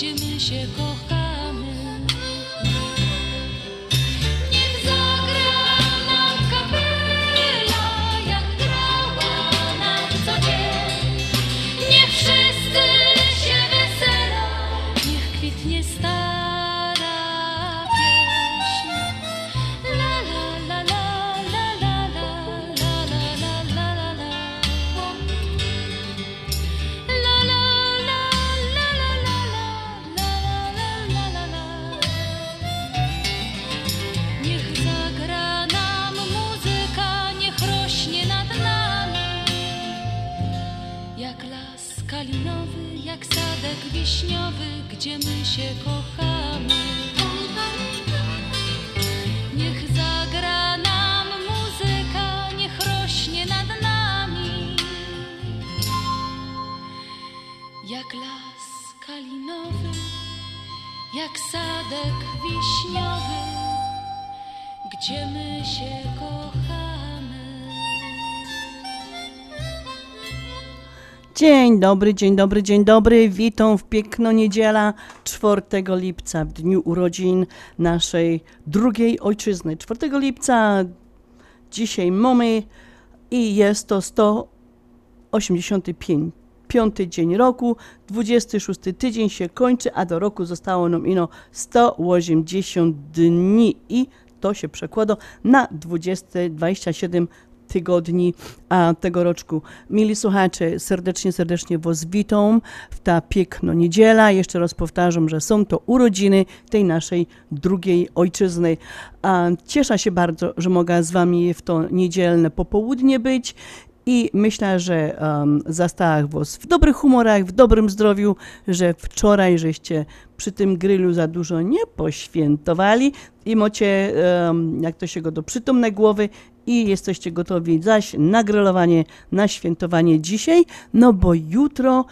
Gdzie my się kochamy. Dzień dobry, dzień dobry, dzień dobry. Witam w piękną niedziela 4 lipca, w dniu urodzin naszej drugiej ojczyzny. 4 lipca dzisiaj mamy i jest to 185 piąty dzień roku, 26 tydzień się kończy, a do roku zostało nam ino 180 dni i to się przekłada na 20, 27 tygodni a, tegoroczku. Mili słuchacze, serdecznie, serdecznie Was witam w ta piękna niedziela. Jeszcze raz powtarzam, że są to urodziny tej naszej drugiej ojczyzny. Cieszę się bardzo, że mogę z Wami w to niedzielne popołudnie być i myślę, że um, zastałam Was w dobrych humorach, w dobrym zdrowiu, że wczoraj żeście przy tym grillu za dużo nie poświętowali i macie, um, jak to się go do przytomnej głowy i jesteście gotowi zaś na grillowanie, na świętowanie dzisiaj, no bo jutro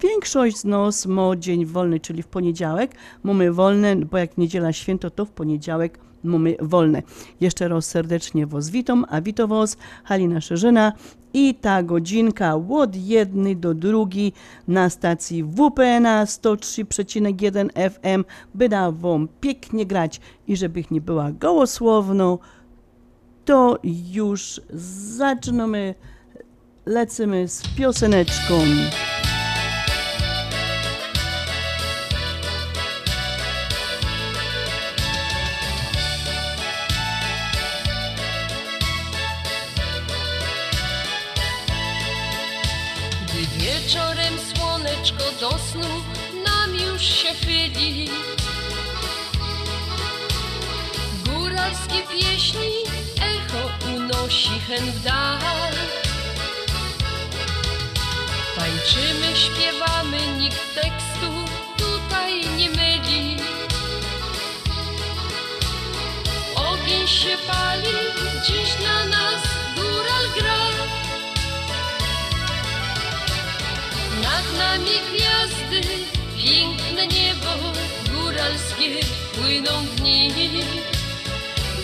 Większość z nas ma dzień wolny, czyli w poniedziałek. Mamy wolne, bo jak niedziela święto, to w poniedziałek mamy wolne. Jeszcze raz serdecznie Was witam, a witam Was Halina Szerzyna i ta godzinka od jednej do drugiej na stacji WPN 103,1 FM by da Wam pięknie grać i żebych nie była gołosłowną, to już zaczynamy, lecimy z pioseneczką. Słoneczko do snu nam już się chyli. Góralskie pieśni echo unosi hen w dal. Tańczymy, śpiewamy, nikt tekstu tutaj nie myli. Się pali, dziś dla nas Nad nami gwiazdy, piękne niebo góralskie płyną dni.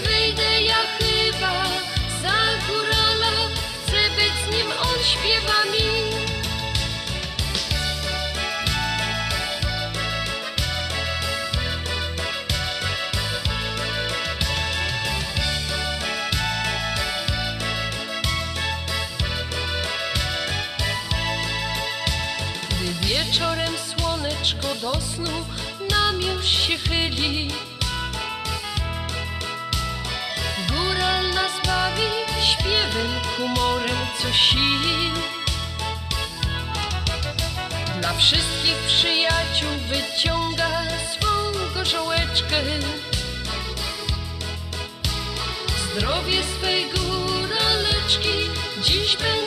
Wyjdę ja słoneczko do snu nam już się chyli. Góral nas bawi śpiewem, humorem, co sił. Dla wszystkich przyjaciół wyciąga swą gorzołeczkę. Zdrowie swej góraleczki dziś będzie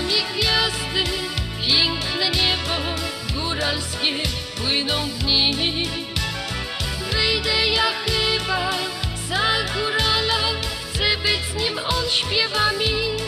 nami gwiazdy, piękne niebo góralskie płyną dni. Wyjdę ja chyba za górala, chcę być z nim, on śpiewa mi.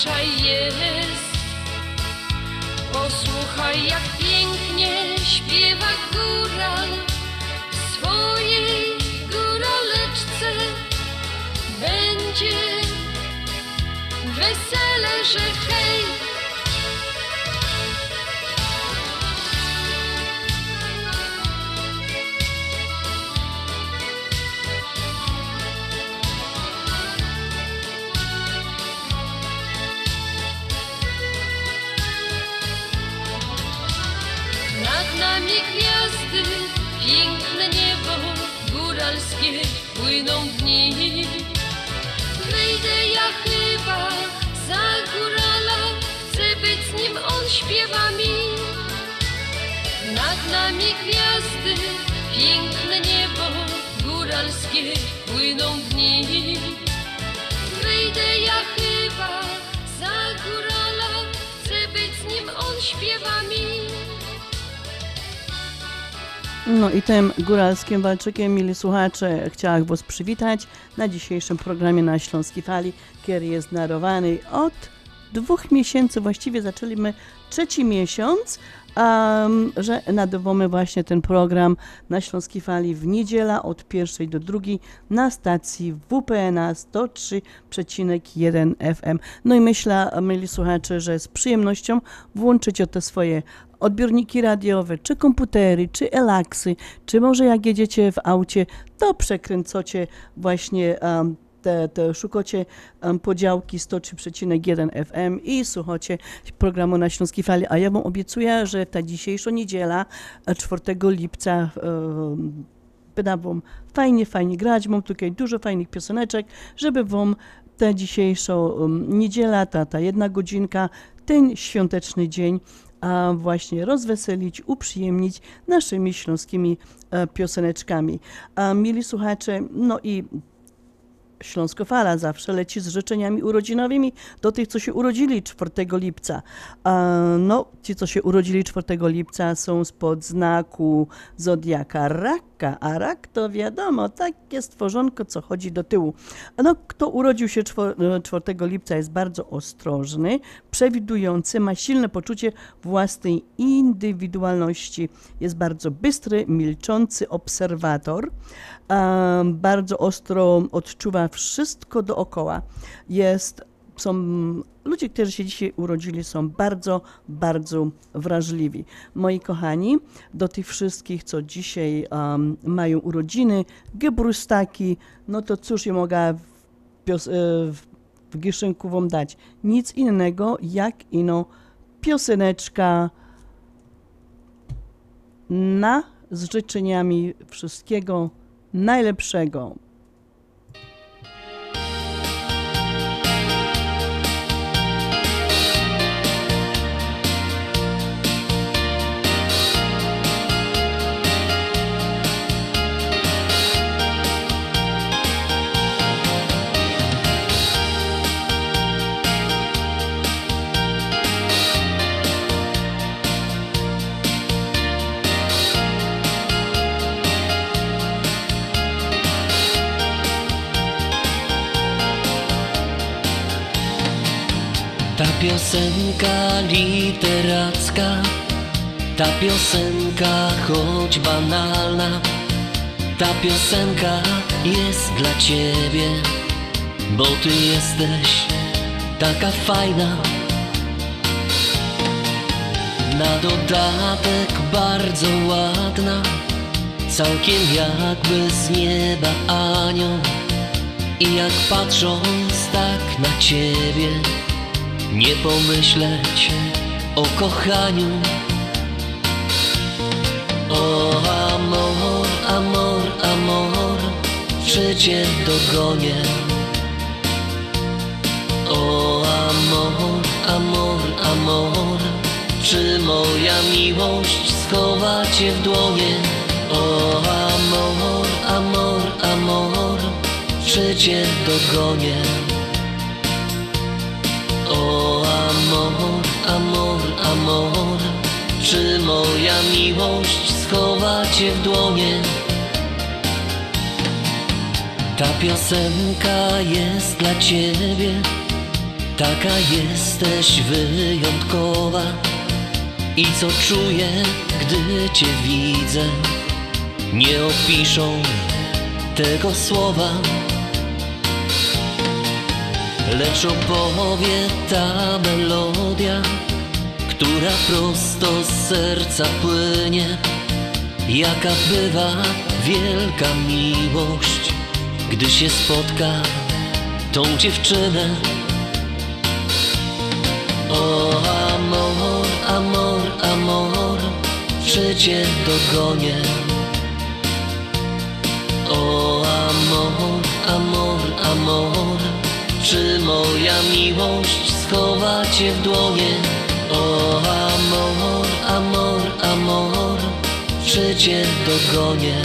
Zwyczaj jest. Posłuchaj, jak pięknie śpiewa góral swojej góraleczce. Będzie wesele, że hej. Góralskie płyną dni. Wyjdę ja chyba za górala, chcę być z nim, on śpiewa mi. Nad nami gwiazdy, piękne niebo góralskie płyną dni. Wyjdę ja chyba za górala, chcę być z nim, on śpiewa mi. No i tym góralskim walczykiem, mili słuchacze, chciałam Was przywitać na dzisiejszym programie na Śląskiej Fali, który jest narowany od dwóch miesięcy, właściwie zaczęliśmy trzeci miesiąc, um, że nadawamy właśnie ten program na Śląskiej Fali w niedziela od pierwszej do drugiej na stacji WPNA 103,1 FM. No i myślę, mili słuchacze, że z przyjemnością włączycie te swoje odbiorniki radiowe, czy komputery, czy elaksy, czy może jak jedziecie w aucie, to przekręcocie właśnie um, te, te szukacie um, podziałki 103,1 FM i słuchacie programu na Śląskiej Fali. A ja wam obiecuję, że ta dzisiejsza niedziela, e, 4 lipca, um, będę wam fajnie, fajnie grać. Mam tutaj dużo fajnych pioseneczek, żeby wam ta dzisiejsza um, niedziela, ta, ta jedna godzinka, ten świąteczny dzień a właśnie rozweselić, uprzyjemnić naszymi śląskimi e, pioseneczkami. A mili słuchacze, no i Śląskofala zawsze leci z życzeniami urodzinowymi do tych, co się urodzili 4 lipca. No, ci, co się urodzili 4 lipca są spod znaku zodiaka raka, a rak to wiadomo, takie stworzonko, co chodzi do tyłu. No, kto urodził się 4 lipca jest bardzo ostrożny, przewidujący, ma silne poczucie własnej indywidualności. Jest bardzo bystry, milczący obserwator, bardzo ostro odczuwa wszystko dookoła. Jest, są ludzie, którzy się dzisiaj urodzili, są bardzo, bardzo wrażliwi. Moi kochani, do tych wszystkich, co dzisiaj um, mają urodziny, gebrustaki, no to cóż ja mogę w, e, w gieszynku wam dać? Nic innego, jak ino pioseneczka na z życzeniami wszystkiego najlepszego. Piosenka literacka, ta piosenka choć banalna, ta piosenka jest dla ciebie, bo ty jesteś taka fajna. Na dodatek bardzo ładna, całkiem jakby z nieba anioł. I jak patrząc tak na ciebie, nie pomyśleć o kochaniu. O amor, amor, amor, czy cię dogonię? O amor, amor, amor, czy moja miłość schowa cię w dłonie? O amor, amor, amor, czy cię dogonię? Moja miłość schowa cię w dłonie? Ta piosenka jest dla ciebie, taka jesteś wyjątkowa. I co czuję, gdy cię widzę, nie opiszą tego słowa. Lecz opowie ta melodia, która prosto z serca płynie. Jaka bywa wielka miłość, gdy się spotka tą dziewczynę. O amor, amor, amor, czy cię dogonię? O amor, amor, amor, czy moja miłość schowa cię w dłonie? O amor, amor, amor, czy cię dogonię?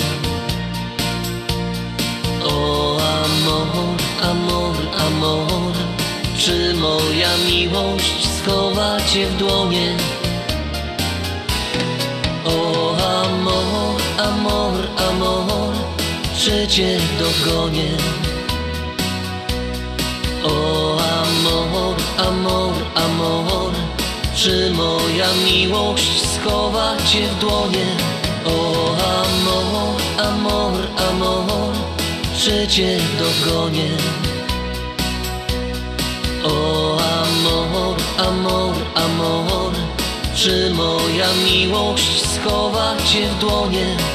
O amor, amor, amor, czy moja miłość schowa cię w dłonie? O amor, amor, amor, czy cię dogonię? O amor, amor, amor, czy moja miłość schowa cię w dłonie? O amor, amor, amor, czy cię dogonię? O amor, amor, amor, czy moja miłość schowa cię w dłonie?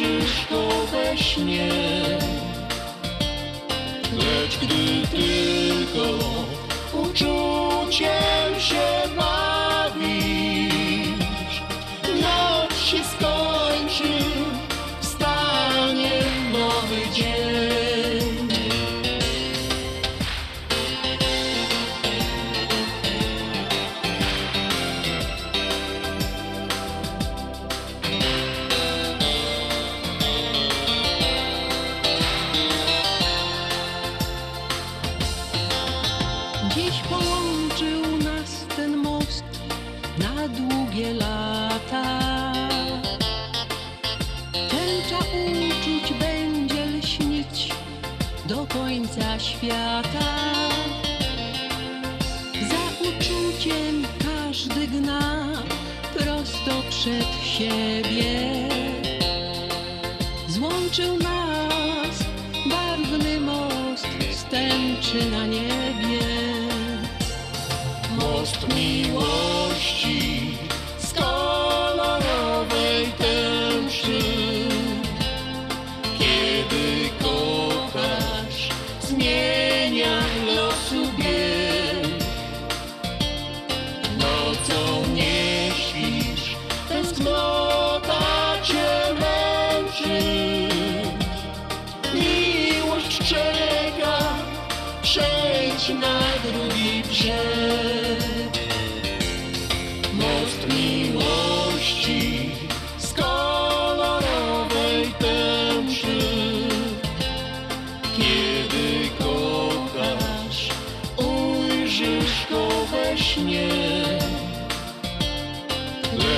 Ujrzysz we śnie. Lecz gdy tylko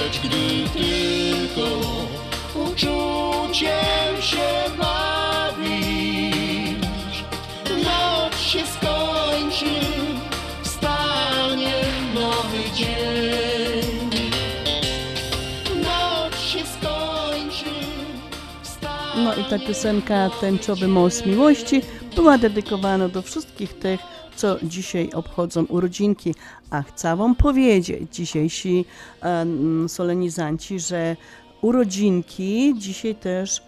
Lecz gdy tylko uczuciem się bawisz, noc się skończy, nowy dzień. No i ta piosenka Tęczowy Most Miłości była dedykowana do wszystkich tych, co dzisiaj obchodzą urodzinki. A chcę Wam powiedzieć, dzisiejsi em, solenizanci, że urodzinki dzisiaj też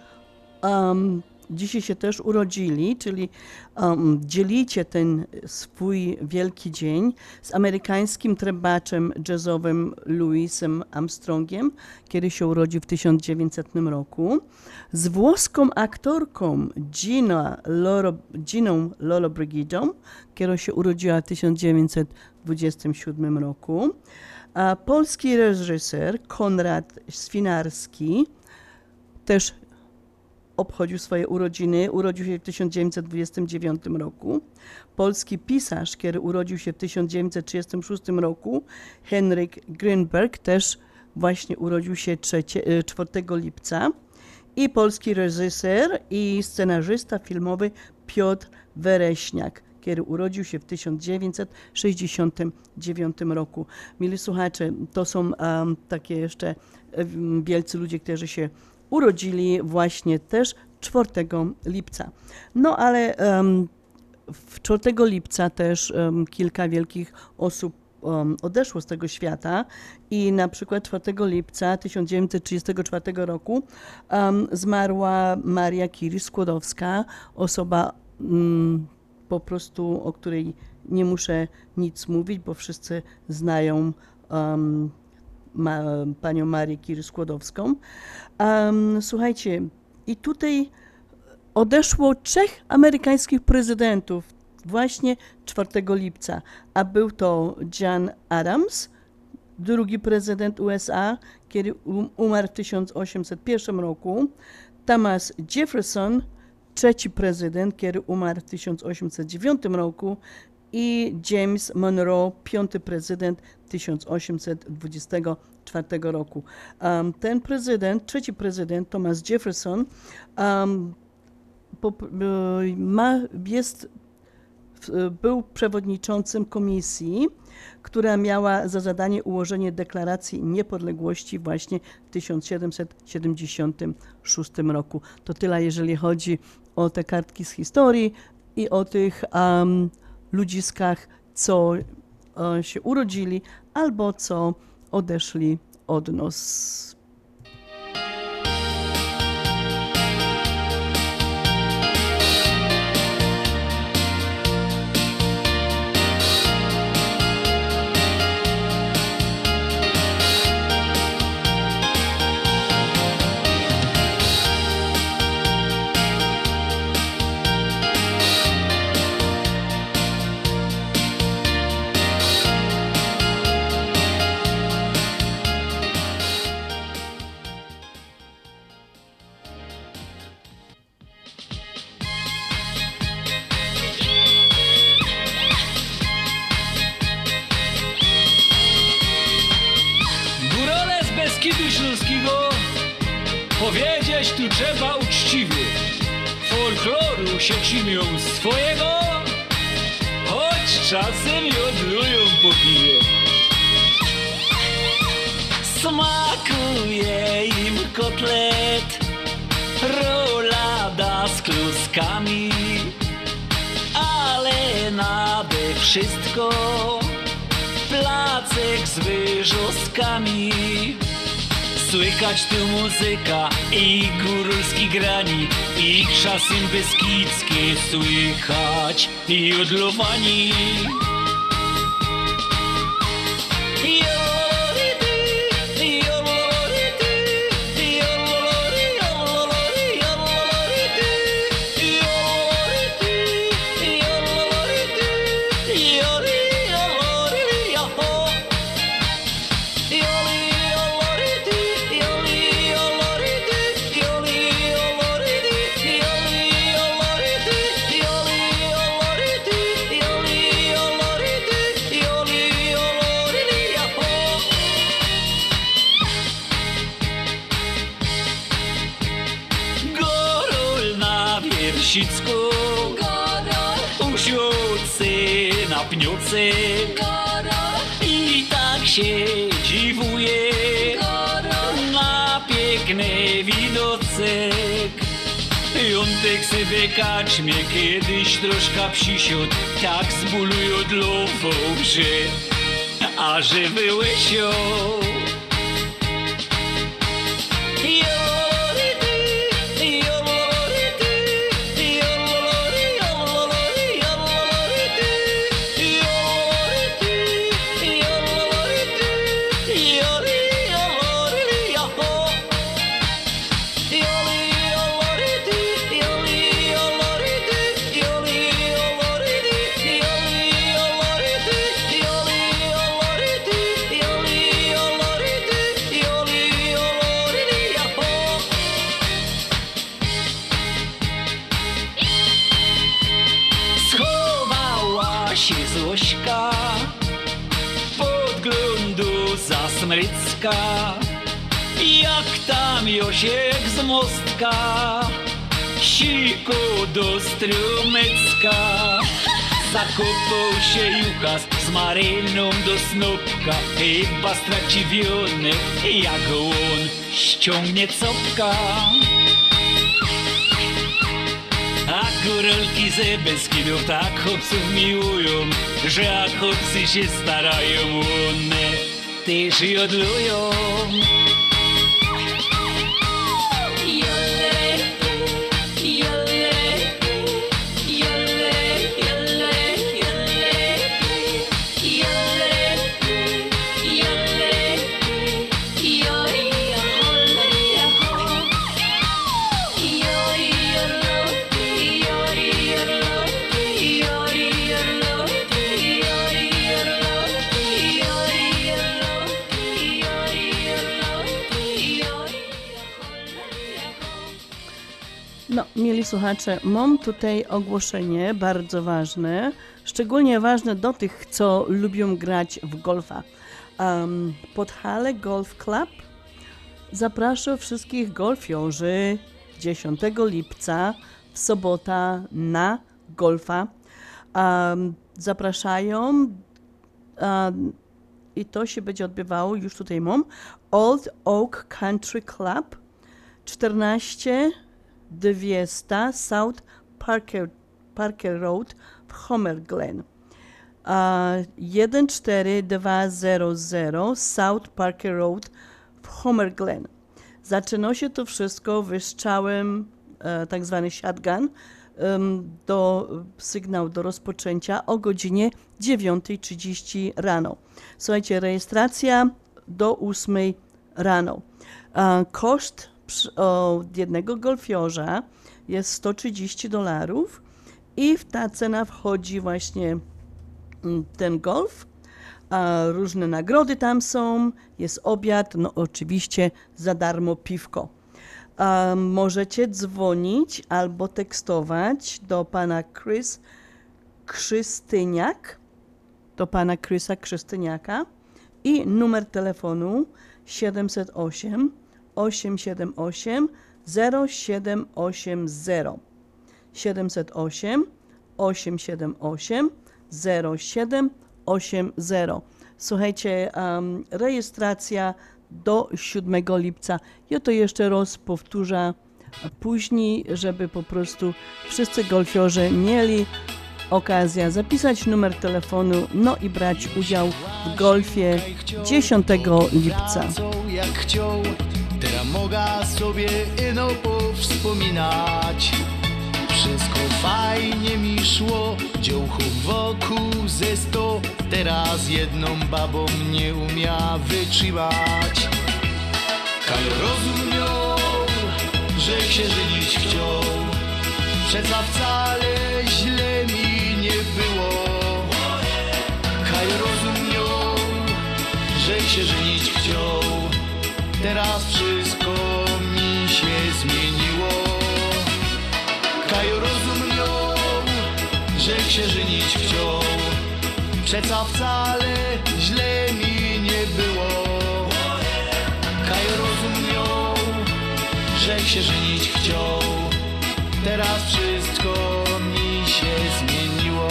um, dzisiaj się też urodzili, czyli um, dzielicie ten swój wielki dzień z amerykańskim trębaczem jazzowym Louisem Armstrongiem, kiedy się urodził w 1900 roku, z włoską aktorką Gina Loro, Giną Lollobrigidą, która się urodziła w 1927 roku, a polski reżyser Konrad Swinarski, też obchodził swoje urodziny. Urodził się w 1929 roku. Polski pisarz, który urodził się w 1936 roku, Henryk Grünberg, też właśnie urodził się 3, 4 lipca. I polski reżyser i scenarzysta filmowy Piotr Wereśniak, który urodził się w 1969 roku. Mili słuchacze, to są um, takie jeszcze wielcy ludzie, którzy się urodzili właśnie też 4 lipca. No ale um, w 4 lipca też um, kilka wielkich osób um, odeszło z tego świata i na przykład 4 lipca 1934 roku um, zmarła Maria Curie-Skłodowska, osoba um, po prostu, o której nie muszę nic mówić, bo wszyscy znają ma, panią Marię Curie-Skłodowską. Um, słuchajcie, i tutaj odeszło trzech amerykańskich prezydentów właśnie 4 lipca, a był to John Adams, drugi prezydent USA, um- umarł w 1801 roku, Thomas Jefferson, trzeci prezydent, który umarł w 1809 roku i James Monroe, piąty prezydent 1824 roku. Um, ten prezydent, trzeci prezydent, Thomas Jefferson, um, pop- y, ma, jest, w- był przewodniczącym komisji, która miała za zadanie ułożenie deklaracji niepodległości właśnie w 1776 roku. To tyle, jeżeli chodzi o te kartki z historii i o tych um, ludziskach, co e, się urodzili albo co odeszli od nas. Powiedzieć tu trzeba uczciwie. Folkloru się czynią swojego, czasem jodlują po piwie. Smakuje im kotlet, rolada z kluskami, ale nade wszystko placek z wyrzostkami. Słychać tu muzyka i górski grani i czasem beskidzkie słychać i odlowani. Sobie kaczmie Kiedyś troszkę psisiot Tak zbulują dlową, że A że wyłysią mostka Siku do strumycka. Zakopał się Juchas z Maryną do snopka Chyba straciwiony jak on ściągnie copka. A góralki ze Beskidów tak chłopców miłują, że jak chłopcy się starają, one też jodlują. Mieli słuchacze, mam tutaj ogłoszenie bardzo ważne, szczególnie ważne do tych, co lubią grać w golfa. Um, Podhale Golf Club zaprasza wszystkich golfiorzy 10 lipca w sobota na golfa. Um, zapraszają um, i to się będzie odbywało, już tutaj mam, Old Oak Country Club 14 200 South Parker, Parker Road w Homer Glen. A 14200 South Parker Road w Homer Glen. Zaczyna się to wszystko wystrzałem, e, tak zwany shotgun, do sygnał do rozpoczęcia o godzinie 9.30 rano. Słuchajcie, rejestracja do 8 rano. Koszt od jednego golfiorza jest 130 dolarów i w ta cena wchodzi właśnie mm, ten golf. A różne nagrody tam są, jest obiad, no oczywiście za darmo piwko. A możecie dzwonić albo tekstować do pana Chris Krzystyniak, do pana Chrisa Krzystyniaka i numer telefonu 708 878 0780 708 878 0780. Słuchajcie, em, rejestracja do 7 lipca. Ja to jeszcze raz powtórzę później, żeby po prostu wszyscy golfiorzy mieli okazję zapisać numer telefonu, no i brać udział w golfie 10 lipca. Teraz mogę sobie ino powspominać. Wszystko fajnie mi szło, dziołchów wokół ze sto, teraz jedną babą nie umia wytrzymać. Kaj rozumiał, że się żyć chciał, przeca wcale przeca wcale źle mi nie było. Kaj rozumiał, że się żyć chciał, teraz wszystko mi się zmieniło.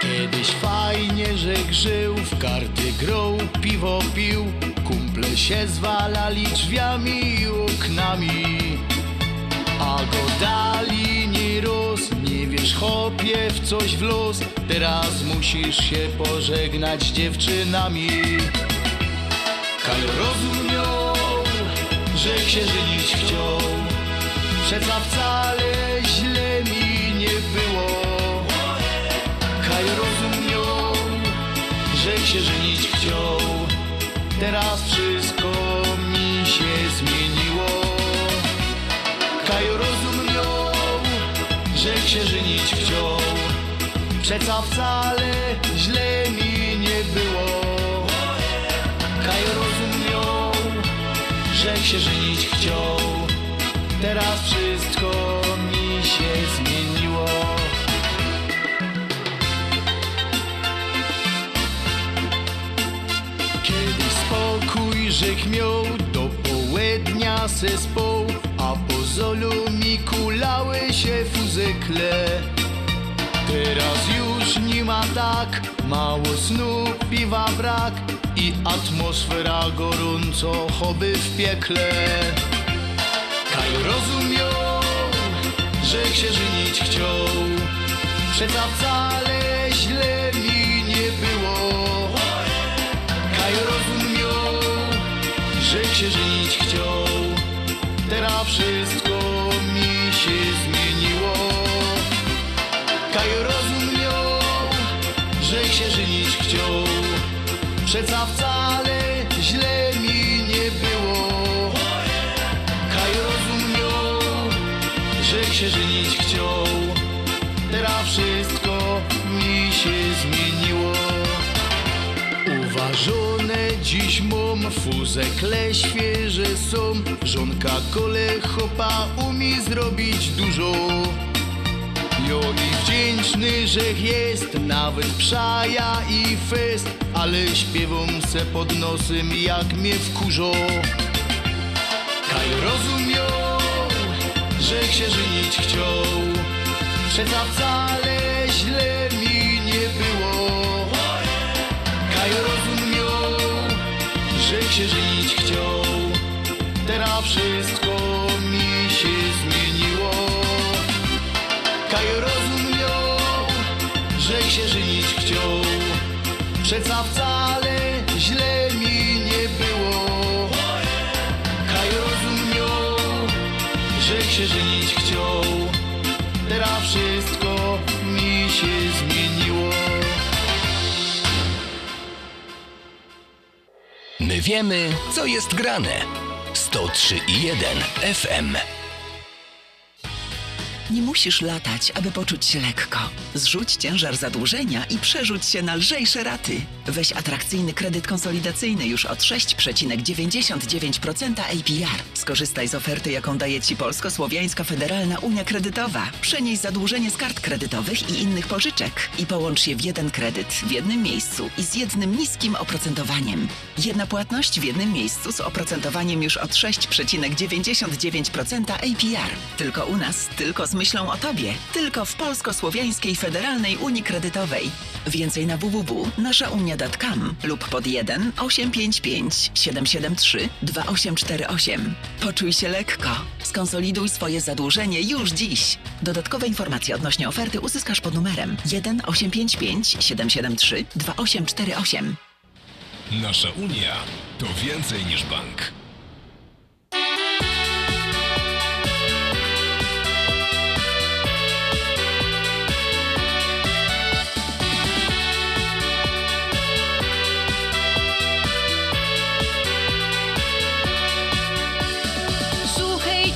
Kiedyś fajnie, że grzył, w karty grał, piwo pił, kumple się zwalali drzwiami i oknami. A go dali nie roz, chopie w coś w los, teraz musisz się pożegnać z dziewczynami. Kaj rozumiał, że się żyć chciał, przeca wcale źle mi nie było. Kaj rozumiał, że się żyć chciał, teraz wszystko mi się zmieniło. Kaj rozumiał, przeca wcale źle mi nie było. Kaj rozumiał, że się żyć chciał, teraz wszystko mi się zmieniło. Kiedyś spokój rzech miał, do południa se spał, a po zolu mi kulały się fuzykle. Teraz już nie ma tak, mało snu, piwa brak i atmosfera gorąco, choby w piekle. Kaj rozumiał, że się żyć chciał, przeca wcale źle mi nie było. Kaj rozumiał, że się żyć chciał, teraz wszystko przeca wcale źle mi nie było. Kaj rozumiał, że się żyć chciał, teraz wszystko mi się zmieniło. Uważone dziś mam, fuzekle świeże są, żonka kole chopa umie zrobić dużo. Jo i wdzięczny, że jest nawet przaja i fest, ale śpiewam se pod nosem jak mnie wkurzą. Kaj rozumiał, że się żyć chciał, przeca przeca wcale źle mi nie było. Kaj rozumiał, że się żyć chciał, teraz wszystko mi się zmieniło. My wiemy, co jest grane. 103 i 1 FM. Nie musisz latać, aby poczuć się lekko. Zrzuć ciężar zadłużenia i przerzuć się na lżejsze raty. Weź atrakcyjny kredyt konsolidacyjny już od 6,99% APR. Skorzystaj z oferty, jaką daje Ci Polsko-Słowiańska Federalna Unia Kredytowa. Przenieś zadłużenie z kart kredytowych i innych pożyczek i połącz je w jeden kredyt w jednym miejscu i z jednym niskim oprocentowaniem. Jedna płatność w jednym miejscu z oprocentowaniem już od 6,99% APR. Tylko u nas, tylko z myślą o Tobie. Tylko w Polsko-Słowiańskiej Federalnej Unii Kredytowej. Więcej na www.naszaunia.com lub pod 1 855 773 2848. Poczuj się lekko. Skonsoliduj swoje zadłużenie już dziś. Dodatkowe informacje odnośnie oferty uzyskasz pod numerem 1 855 773 2848. Nasza Unia to więcej niż bank.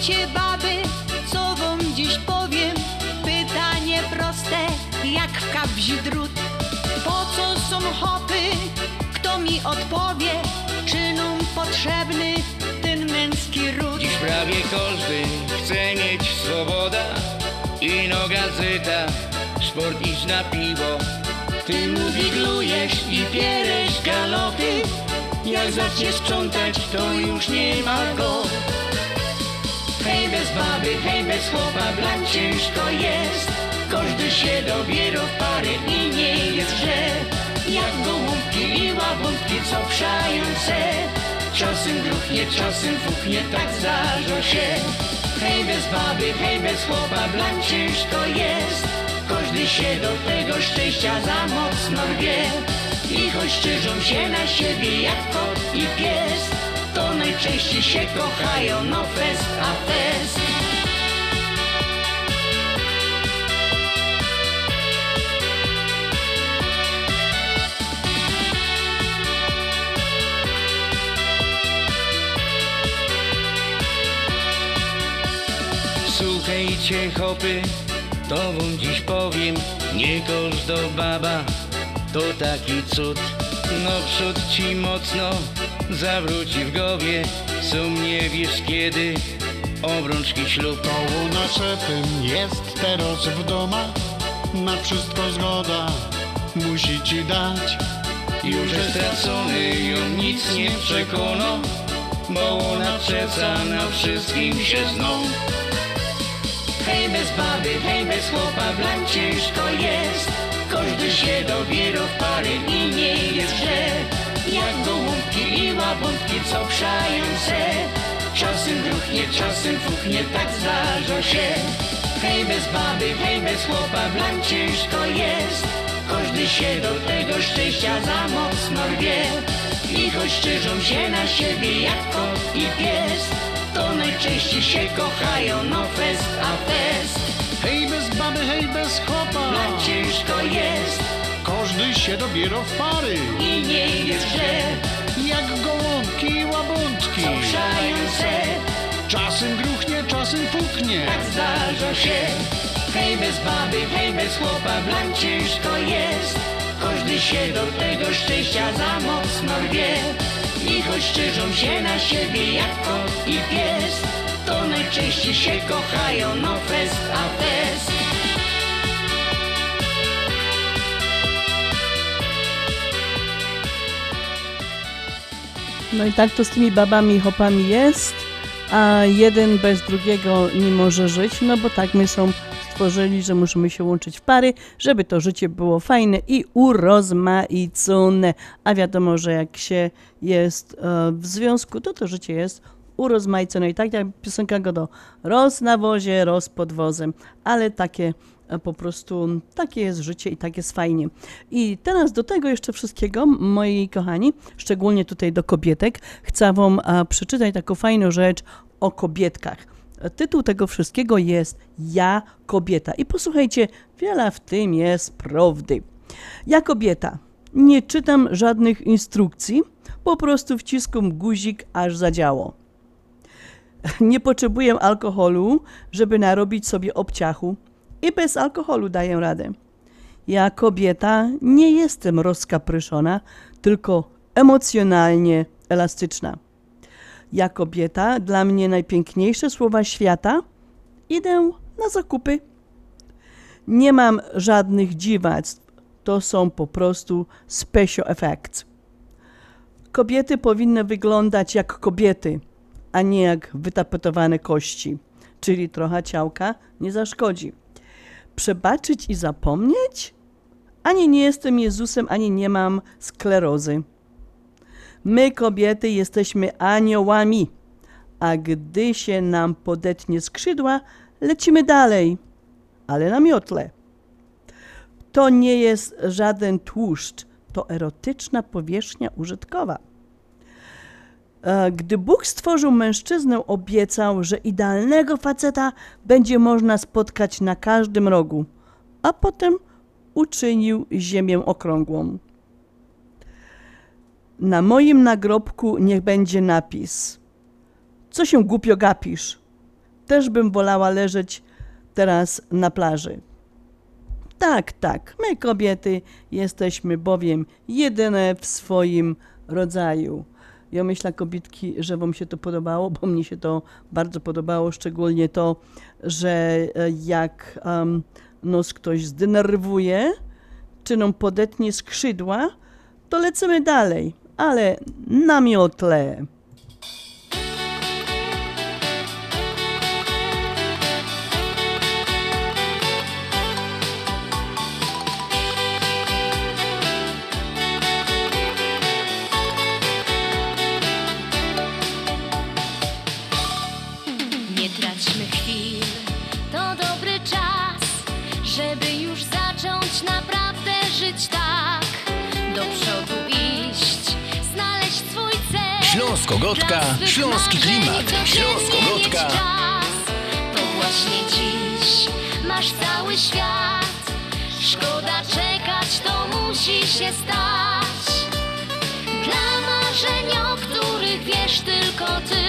Słuchajcie baby, co wam dziś powiem Pytanie proste, jak w kabzi drut Po co są hopy? Kto mi odpowie? Czy nam potrzebny ten męski ród? Dziś prawie każdy chce mieć swoboda Ino gazeta, sport iść na piwo Ty mu wiglujesz i pieresz galopy Jak zaczniesz sprzątać, to już nie ma go Hej bez baby, hej bez chłopa, blan ciężko jest. Każdy się dobiera w pary i nie jest źle. Jak gołąbki i łabątki, co przają se. Czasem gruchnie, czasem fuchnie, tak zdarza się. Hej bez baby, hej bez chłopa, blan ciężko jest. Każdy się do tego szczęścia za mocno rwie I choć czyżą się na siebie jak kot i pies najczęściej się kochają, no fest a fest. Słuchajcie chopy, to wam dziś powiem Nie każda baba to taki cud. No przód ci mocno zawróci w głowie. Sum nie wiesz kiedy obrączki ślub Koło naszepem jest teraz w domach, na wszystko zgoda musi ci dać. Już jest stracony, ją nic nie przekona Bo ona przeca na wszystkim się zną. Hej bez baby, hej bez chłopa, blan ciężko jest. Każdy się dobiera w pary i nie jest źle Jak gołąbki i łabątki, co przają se Czasem gruchnie, czasem fuchnie, tak zdarza się. Hej bez baby, hej bez chłopa, blan ciężko jest. Każdy się do tego szczęścia za mocno rwie I choć czyżą się na siebie jak kot i pies To najczęściej się kochają, no fest a fest. Hej bez baby, hej bez chłopa, Blan ciężko jest każdy się dobiera w pary. i nie jest źle. Jak gołąbki i łabątki, Co przają se, czasem gruchnie, czasem puknie. tak zdarza się. Hej bez baby, hej bez chłopa, blan ciężko jest. Każdy się do tego szczęścia za mocno rwie I choć czyżą się na siebie jak kot i pies To najczęściej się kochają, no fest a fest No i tak to z tymi babami i hopami jest, a jeden bez drugiego nie może żyć, no bo tak my są stworzyli, że musimy się łączyć w pary, żeby to życie było fajne i urozmaicone. A wiadomo, że jak się jest e, w związku, to to życie jest urozmaicone. I tak jak piosenka Godo, roz na wozie, roz pod wozem, ale takie po prostu takie jest życie i tak jest fajnie. I teraz do tego jeszcze wszystkiego, moi kochani, szczególnie tutaj do kobietek, chcę Wam a, przeczytać taką fajną rzecz o kobietkach. Tytuł tego wszystkiego jest Ja kobieta. I posłuchajcie, wiele w tym jest prawdy. Ja kobieta. Nie czytam żadnych instrukcji, po prostu wciskam guzik, aż zadziało. Nie potrzebuję alkoholu, żeby narobić sobie obciachu i bez alkoholu daję radę. Ja, kobieta, nie jestem rozkapryszona, tylko emocjonalnie elastyczna. Ja, kobieta, dla mnie najpiękniejsze słowa świata, idę na zakupy. Nie mam żadnych dziwactw, to są po prostu special effects. Kobiety powinny wyglądać jak kobiety, a nie jak wytapetowane kości. czyli trochę ciałka nie zaszkodzi. Przebaczyć i zapomnieć? Ani nie jestem Jezusem, ani nie mam sklerozy. My, kobiety, jesteśmy aniołami, a gdy się nam podetnie skrzydła, lecimy dalej, ale na miotle. To nie jest żaden tłuszcz, to erotyczna powierzchnia użytkowa. E, Gdy Bóg stworzył mężczyznę, obiecał, że idealnego faceta będzie można spotkać na każdym rogu, a potem uczynił ziemię okrągłą. Na moim nagrobku niech będzie napis: Co się głupio gapisz? Też bym wolała leżeć teraz na plaży. Tak, tak, my kobiety jesteśmy bowiem jedyne w swoim rodzaju. Ja myślę, kobietki, że Wam się to podobało, bo mnie się to bardzo podobało, szczególnie to, że e, jak um, nos ktoś zdenerwuje, czy nam podetnie skrzydła, to lecimy dalej, ale na Śląsko-Gotka, śląski klimat. Śląsko-Gotka. To właśnie dziś masz cały świat. Szkoda czekać, to musi się stać. Dla marzeń, o których wiesz tylko ty,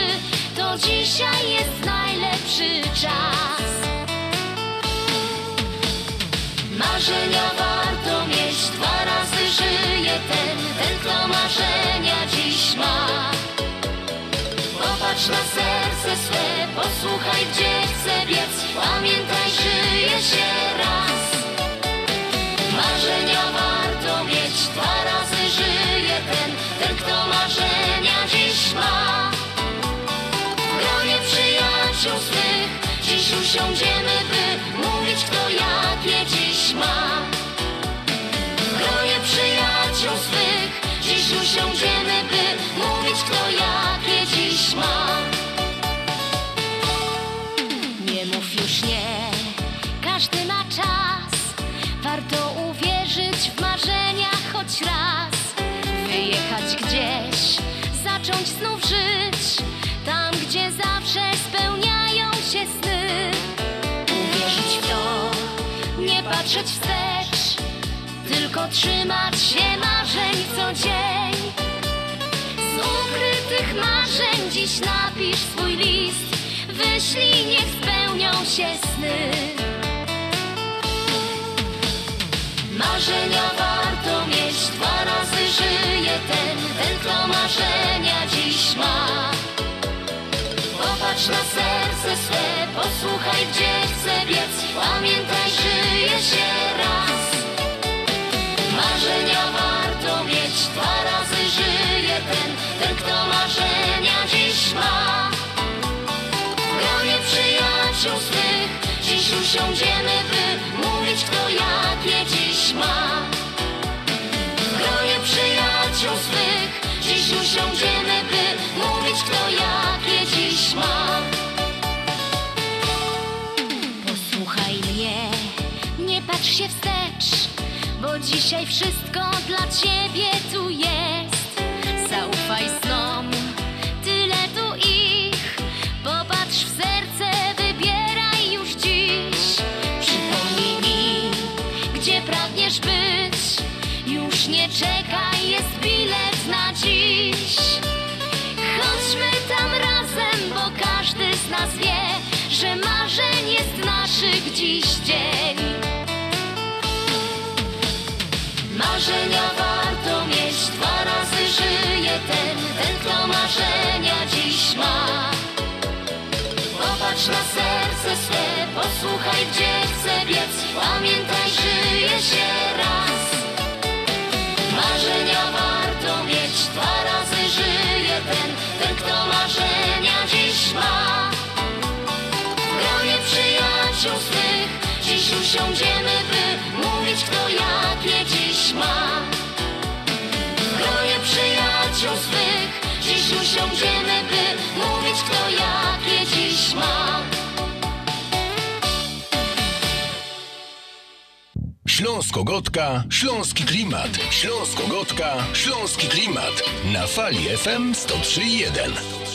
to dzisiaj jest najlepszy czas. Marzenia warto mieć, dwa razy żyje ten, ten kto marzenia Na serce swe, posłuchaj gdzie chce biec, pamiętaj żyje się raz. Marzenia warto mieć, dwa razy żyje ten, ten kto marzenia dziś ma. W gronie przyjaciół swych, dziś usiądziemy, by mówić kto jakie dziś ma. W gronie przyjaciół swych, dziś usiądziemy, każdy ma czas. Warto uwierzyć w marzenia choć raz. Wyjechać gdzieś, zacząć znów żyć. Tam, gdzie zawsze spełniają się sny. Uwierzyć w to, nie patrzeć wstecz. Tylko trzymać się marzeń co dzień. Z ukrytych marzeń dziś napisz swój list. Wyślij, niech spełnią się sny. Marzenia warto mieć, dwa razy żyje ten, ten kto marzenia dziś ma. Popatrz na serce swe, posłuchaj gdzie chce biec, pamiętaj żyje się raz. Marzenia warto mieć, dwa razy żyje ten, ten kto marzenia dziś ma. W gronie przyjaciół swych, dziś usiądziemy, by mówić kto jakie dziś ma. W gronie przyjaciół swych, dziś usiądziemy, by mówić kto jakie dziś ma. Posłuchaj mnie, nie patrz się wstecz, bo dzisiaj wszystko dla ciebie tu nas wie, że marzeń jest naszych dziś dzień. Marzenia warto mieć, dwa razy żyje ten, ten kto marzenia dziś ma. Popatrz na serce swe, posłuchaj gdzie chce biec, pamiętaj żyje się raz. Usiądziemy, by mówić kto jakie dziś ma. W gronie przyjaciół swych dziś usiądziemy, by mówić kto jakie dziś ma. Śląsko-Gotka, Śląski Klimat. Śląsko-Gotka, Śląski Klimat. Na fali FM 103.1.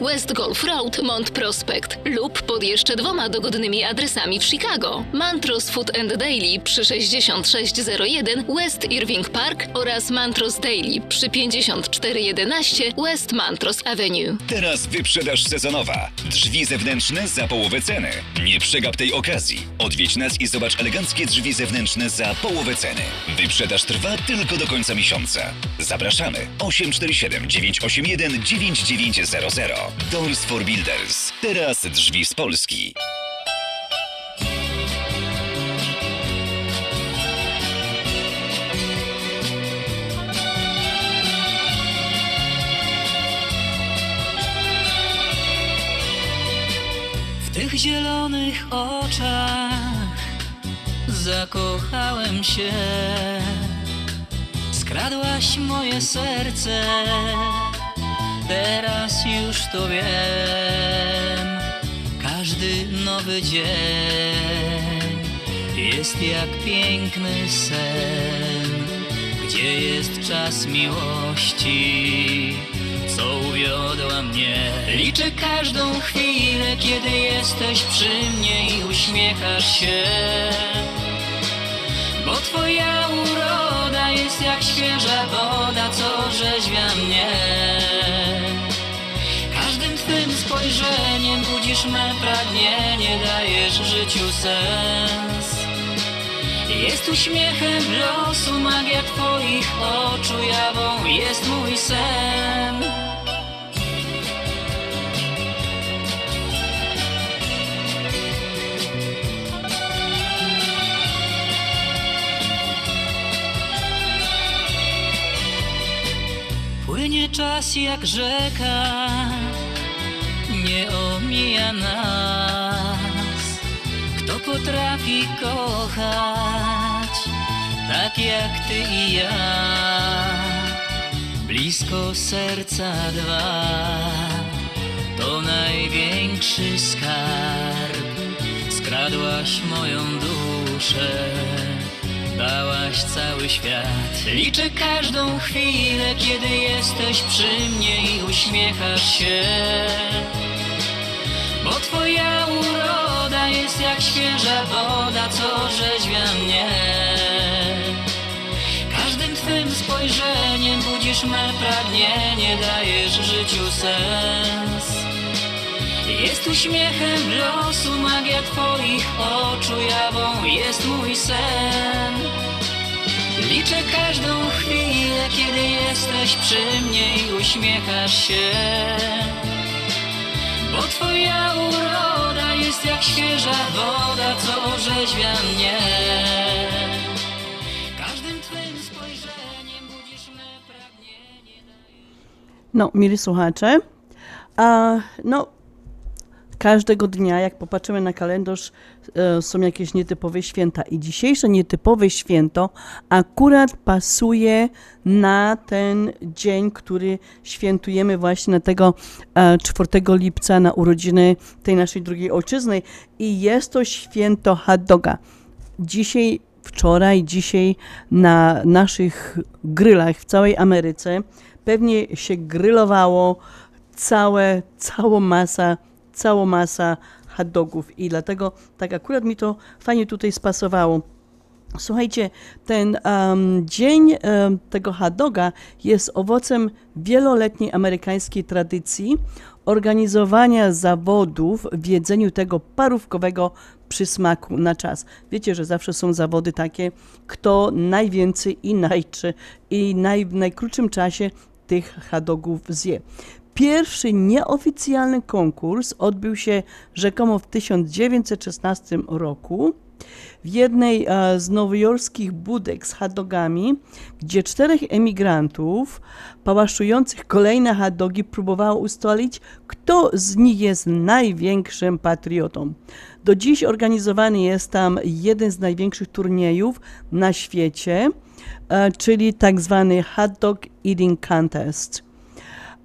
West Golf Road, Mont Prospect lub pod jeszcze dwoma dogodnymi adresami w Chicago. Mantros Food and Daily przy 6601 West Irving Park oraz Mantros Daily przy 5411 West Mantros Avenue. Teraz wyprzedaż sezonowa. Drzwi zewnętrzne za połowę ceny. Nie przegap tej okazji. Odwiedź nas i zobacz eleganckie drzwi zewnętrzne za połowę ceny. Wyprzedaż trwa tylko do końca miesiąca. Zapraszamy 847 981 9900. Doors for Builders. Teraz drzwi z Polski. W tych zielonych oczach zakochałem się. Skradłaś moje serce, teraz już to wiem. Każdy nowy dzień jest jak piękny sen, gdzie jest czas miłości co uwiodła mnie. Liczę każdą chwilę, kiedy jesteś przy mnie i uśmiechasz się. Bo twoja uroda jest jak świeża woda, co orzeźwia mnie. Spojrzeniem budzisz me pragnienie, dajesz życiu sens. Jest uśmiechem losu, magia twoich oczu, jawą jest mój sen. Płynie czas jak rzeka, nie omija nas. Kto potrafi kochać, tak jak ty i ja, blisko serca dwa, to największy skarb. Skradłaś moją duszę dałaś cały świat. Liczę każdą chwilę, kiedy jesteś przy mnie i uśmiechasz się. Twoja uroda jest jak świeża woda, co orzeźwia mnie. Każdym twym spojrzeniem budzisz me pragnienie, dajesz życiu sens. Jest uśmiechem losu, magia twoich oczu, jawą jest mój sen. Liczę każdą chwilę, kiedy jesteś przy mnie i uśmiechasz się. Bo twoja uroda jest jak świeża woda, co orzeźwia mnie. Każdym twym spojrzeniem me. No, mili słuchacze, a, no, każdego dnia, jak popatrzymy na kalendarz, e, są jakieś nietypowe święta. I dzisiejsze nietypowe święto akurat pasuje na ten dzień, który świętujemy właśnie na tego e, 4 lipca, na urodziny tej naszej drugiej ojczyzny. I jest to święto hot doga. Dzisiaj, wczoraj, dzisiaj na naszych grylach w całej Ameryce pewnie się grillowało całe, cała masa cała masa hot dogów i dlatego tak akurat mi to fajnie tutaj spasowało. Słuchajcie, ten em, dzień em, tego hot doga jest owocem wieloletniej amerykańskiej tradycji organizowania zawodów w jedzeniu tego parówkowego przysmaku na czas. Wiecie, że zawsze są zawody takie, kto najwięcej i, najczy, i naj, w najkrótszym czasie tych hot dogów zje. Pierwszy nieoficjalny konkurs odbył się rzekomo w 1916 roku w jednej e, z nowojorskich budek z hot dogami, gdzie czterech emigrantów pałaszujących kolejne hot dogi próbowało ustalić, kto z nich jest największym patriotą. Do dziś organizowany jest tam jeden z największych turniejów na świecie, e, czyli tak zwany hot dog eating contest.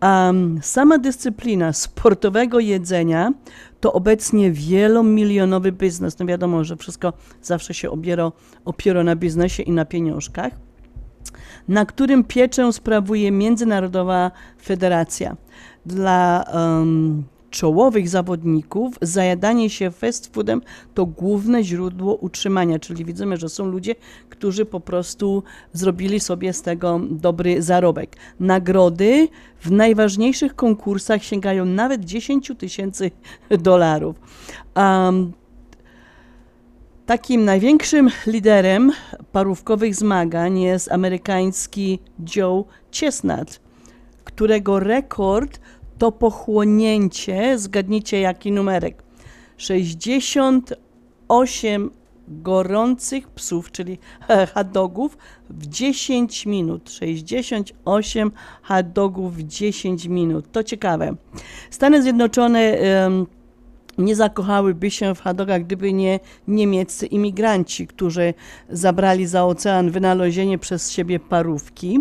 Um, sama dyscyplina sportowego jedzenia to obecnie wielomilionowy biznes. No wiadomo, że wszystko zawsze się obiera, opiera na biznesie i na pieniążkach, na którym pieczę sprawuje Międzynarodowa Federacja. Dla um, czołowych zawodników zajadanie się fast foodem to główne źródło utrzymania, czyli widzimy, że są ludzie, którzy po prostu zrobili sobie z tego dobry zarobek. Nagrody w najważniejszych konkursach sięgają nawet 10 tysięcy dolarów. Um, Takim największym liderem parówkowych zmagań jest amerykański Joe Chestnut, którego rekord to pochłonięcie, zgadnijcie jaki numerek, 68 gorących psów, czyli hot dogów w 10 minut. 68 hot dogów w 10 minut. To ciekawe. Stany Zjednoczone nie zakochałyby się w hot dogach, gdyby nie niemieccy imigranci, którzy zabrali za ocean wynalezienie przez siebie parówki,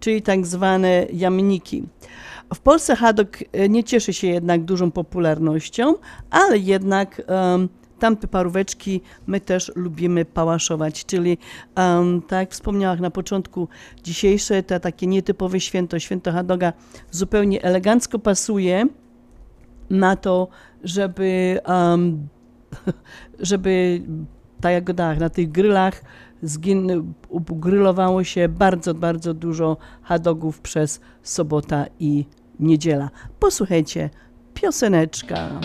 czyli tak zwane jamniki. W Polsce dog e, nie cieszy się jednak dużą popularnością, ale jednak um, tamte paróweczki my też lubimy pałaszować, czyli um, tak jak wspomniałam na początku, dzisiejsze to takie nietypowe święto, święto hot doga zupełnie elegancko pasuje na to, żeby, um, żeby tak jak na tych grylach zgin, grillowało się bardzo, bardzo dużo hot dogów przez sobota i niedziela. Posłuchajcie, pioseneczka.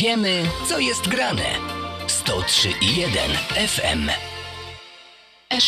Wiemy, co jest grane. 103,1 FM.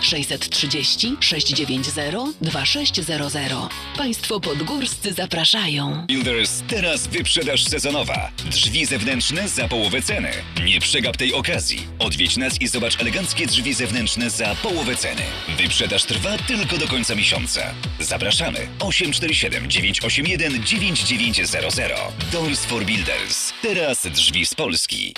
630 690 2600. Państwo podgórscy zapraszają. Builders teraz wyprzedaż sezonowa. Drzwi zewnętrzne za połowę ceny. Nie przegap tej okazji. Odwiedź nas i zobacz eleganckie drzwi zewnętrzne za połowę ceny. Wyprzedaż trwa tylko do końca miesiąca. Zapraszamy 847 981 9900. Doors for Builders. Teraz drzwi z Polski.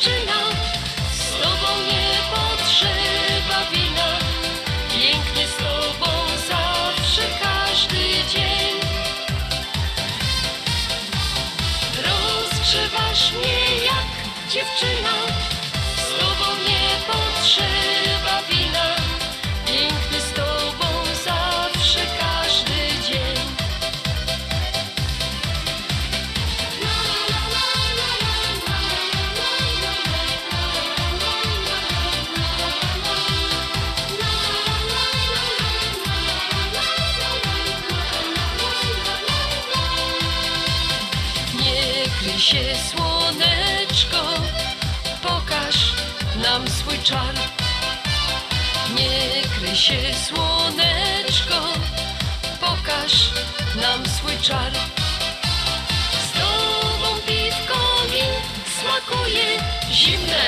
Dziewczyna, z nam swój czar. Nie kryj się słoneczko, pokaż nam swój czar. Z tobą piwko mi smakuje zimne,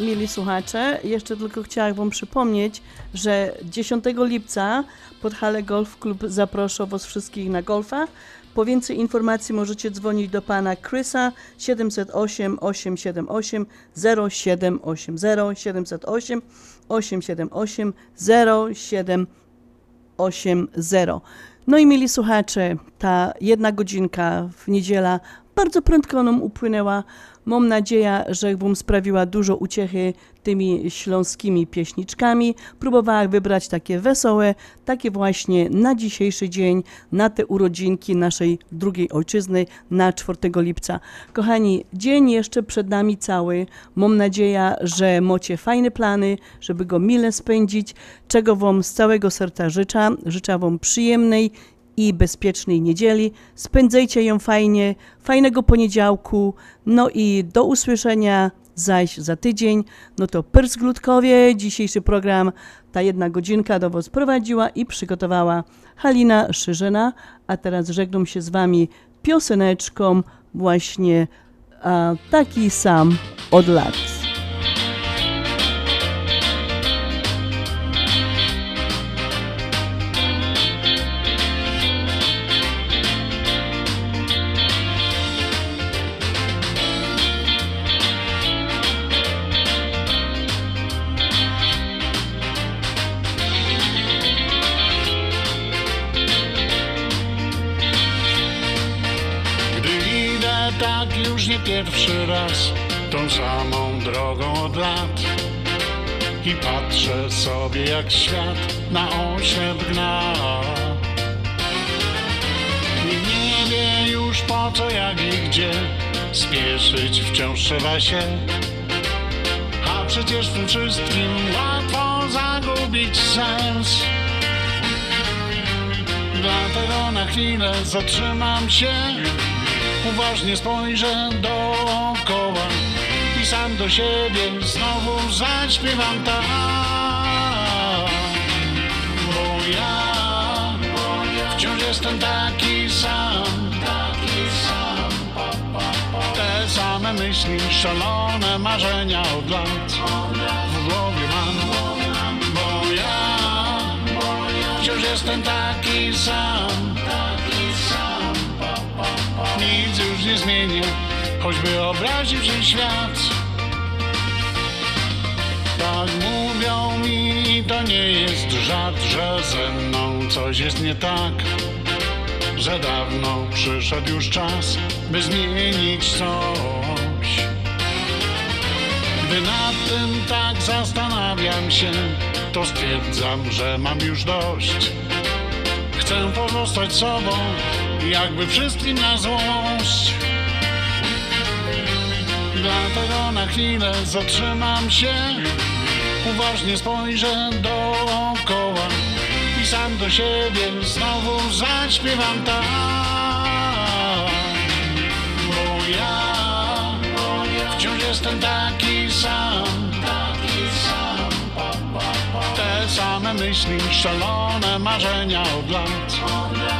mili słuchacze, jeszcze tylko chciałam Wam przypomnieć, że 10 lipca pod halę Golf Club zaproszę Was wszystkich na golfa. Po więcej informacji możecie dzwonić do pana Chrisa 708 878 0780 708 878 0780. No i mieli słuchacze, ta jedna godzinka w niedziela bardzo prędko nam upłynęła. Mam nadzieję, że Wam sprawiła dużo uciechy tymi śląskimi pieśniczkami. Próbowałam wybrać takie wesołe, takie właśnie na dzisiejszy dzień, na te urodzinki naszej drugiej ojczyzny, na 4 lipca. Kochani, dzień jeszcze przed nami cały. Mam nadzieję, że macie fajne plany, żeby go mile spędzić, czego Wam z całego serca życzę. Życzę Wam przyjemnej i bezpiecznej niedzieli. Spędzajcie ją fajnie, fajnego poniedziałku. No i do usłyszenia zaś za tydzień. No to Pyrs Glutkowie, dzisiejszy program, ta jedna godzinka do Was prowadziła i przygotowała Halina Szyżena. A teraz żegnam się z Wami pioseneczką właśnie a, taki sam od lat. Lat I patrzę sobie jak świat na osiedl gna. Nikt nie wie już po co, jak i gdzie Spieszyć wciąż trzeba się. A przecież w tym wszystkim łatwo zagubić sens. Dlatego na chwilę zatrzymam się Uważnie spojrzę dookoła. I sam do siebie znowu zaśpiewam tak Bo ja wciąż jestem taki sam. Te same myśli, szalone marzenia od lat W głowie mam. Bo ja wciąż jestem taki sam. Nic już nie zmienię, choćby obraził się świat Tak mówią mi, to nie jest żart, że ze mną coś jest nie tak Że dawno przyszedł już czas, by zmienić coś. Gdy nad tym tak zastanawiam się, to stwierdzam, że mam już dość. Chcę pozostać sobą, jakby wszystkim na złość. Dlatego na chwilę zatrzymam się, uważnie spojrzę dookoła i sam do siebie znowu zaśpiewam tak. Bo ja wciąż jestem taki sam, te same myśli, szalone marzenia od lat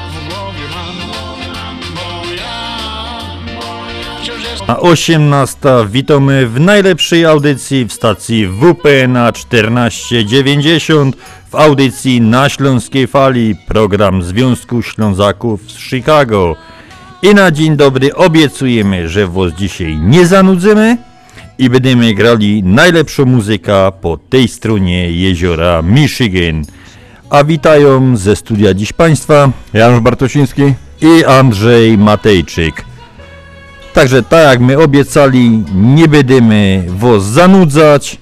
A 18. Witamy w najlepszej audycji w stacji WP na 1490 w audycji na Śląskiej Fali program Związku Ślązaków z Chicago. I na dzień dobry obiecujemy, że was dzisiaj nie zanudzimy i będziemy grali najlepszą muzykę po tej stronie jeziora Michigan. A witają ze studia dziś Państwa Janusz Bartosiński i Andrzej Matejczyk. Także tak jak my obiecali, nie będziemy was zanudzać